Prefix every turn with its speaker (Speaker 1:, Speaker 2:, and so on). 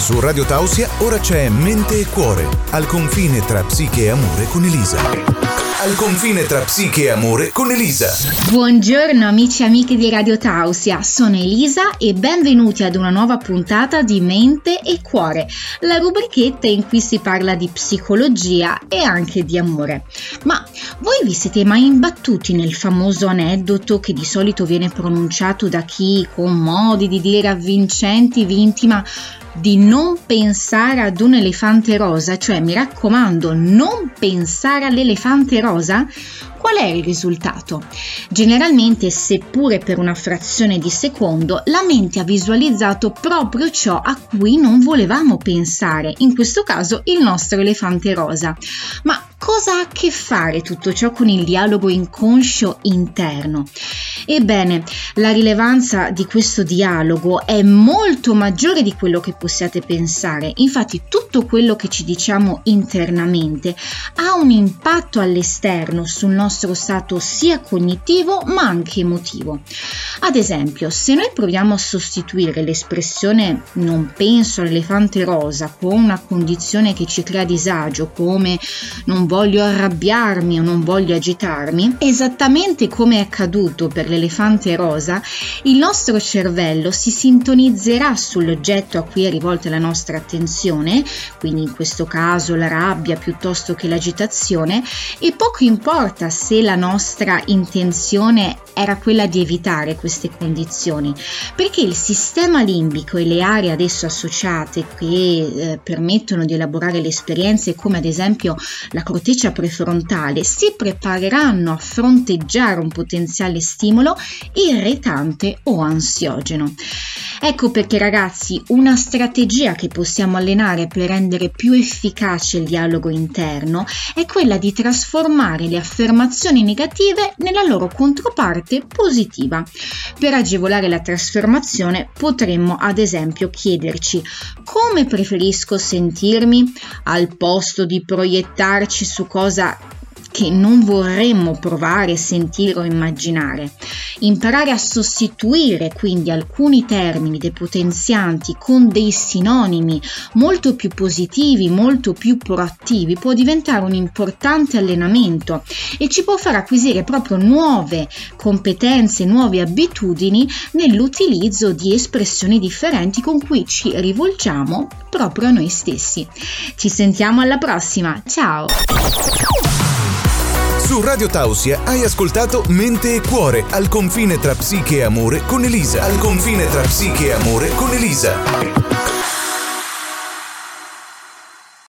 Speaker 1: Su Radio Tausia ora c'è Mente e Cuore, al confine tra psiche e amore con Elisa al confine tra psiche e amore con Elisa.
Speaker 2: Buongiorno amici e amiche di Radio Tausia, sono Elisa e benvenuti ad una nuova puntata di Mente e Cuore, la rubrichetta in cui si parla di psicologia e anche di amore. Ma voi vi siete mai imbattuti nel famoso aneddoto che di solito viene pronunciato da chi con modi di dire avvincenti vi intima di non pensare ad un elefante rosa, cioè mi raccomando, non pensare all'elefante rosa, Qual è il risultato? Generalmente, seppure per una frazione di secondo, la mente ha visualizzato proprio ciò a cui non volevamo pensare, in questo caso il nostro elefante rosa. Ma cosa ha a che fare tutto ciò con il dialogo inconscio interno? Ebbene, la rilevanza di questo dialogo è molto maggiore di quello che possiate pensare. Infatti, tutto quello che ci diciamo internamente ha un impatto all'esterno sul nostro stato sia cognitivo ma anche emotivo. Ad esempio, se noi proviamo a sostituire l'espressione non penso all'elefante rosa con una condizione che ci crea disagio come non voglio arrabbiarmi o non voglio agitarmi, esattamente come è accaduto per l'elefante rosa, il nostro cervello si sintonizzerà sull'oggetto a cui è rivolta la nostra attenzione, quindi in questo caso la rabbia piuttosto che l'agitazione, e poco importa se la nostra intenzione era quella di evitare queste condizioni, perché il sistema limbico e le aree adesso associate che eh, permettono di elaborare le esperienze, come ad esempio la corteccia prefrontale, si prepareranno a fronteggiare un potenziale stimolo irritante o ansiogeno. Ecco perché ragazzi, una strategia che possiamo allenare per rendere più efficace il dialogo interno è quella di trasformare le affermazioni negative nella loro controparte positiva. Per agevolare la trasformazione potremmo ad esempio chiederci come preferisco sentirmi al posto di proiettarci su cosa che non vorremmo provare, sentire o immaginare. Imparare a sostituire quindi alcuni termini depotenzianti con dei sinonimi molto più positivi, molto più proattivi può diventare un importante allenamento e ci può far acquisire proprio nuove competenze, nuove abitudini nell'utilizzo di espressioni differenti con cui ci rivolgiamo proprio a noi stessi. Ci sentiamo alla prossima, ciao!
Speaker 1: Su Radio Tausia hai ascoltato Mente e Cuore al confine tra psiche e amore con Elisa. Al confine tra psiche e amore con Elisa.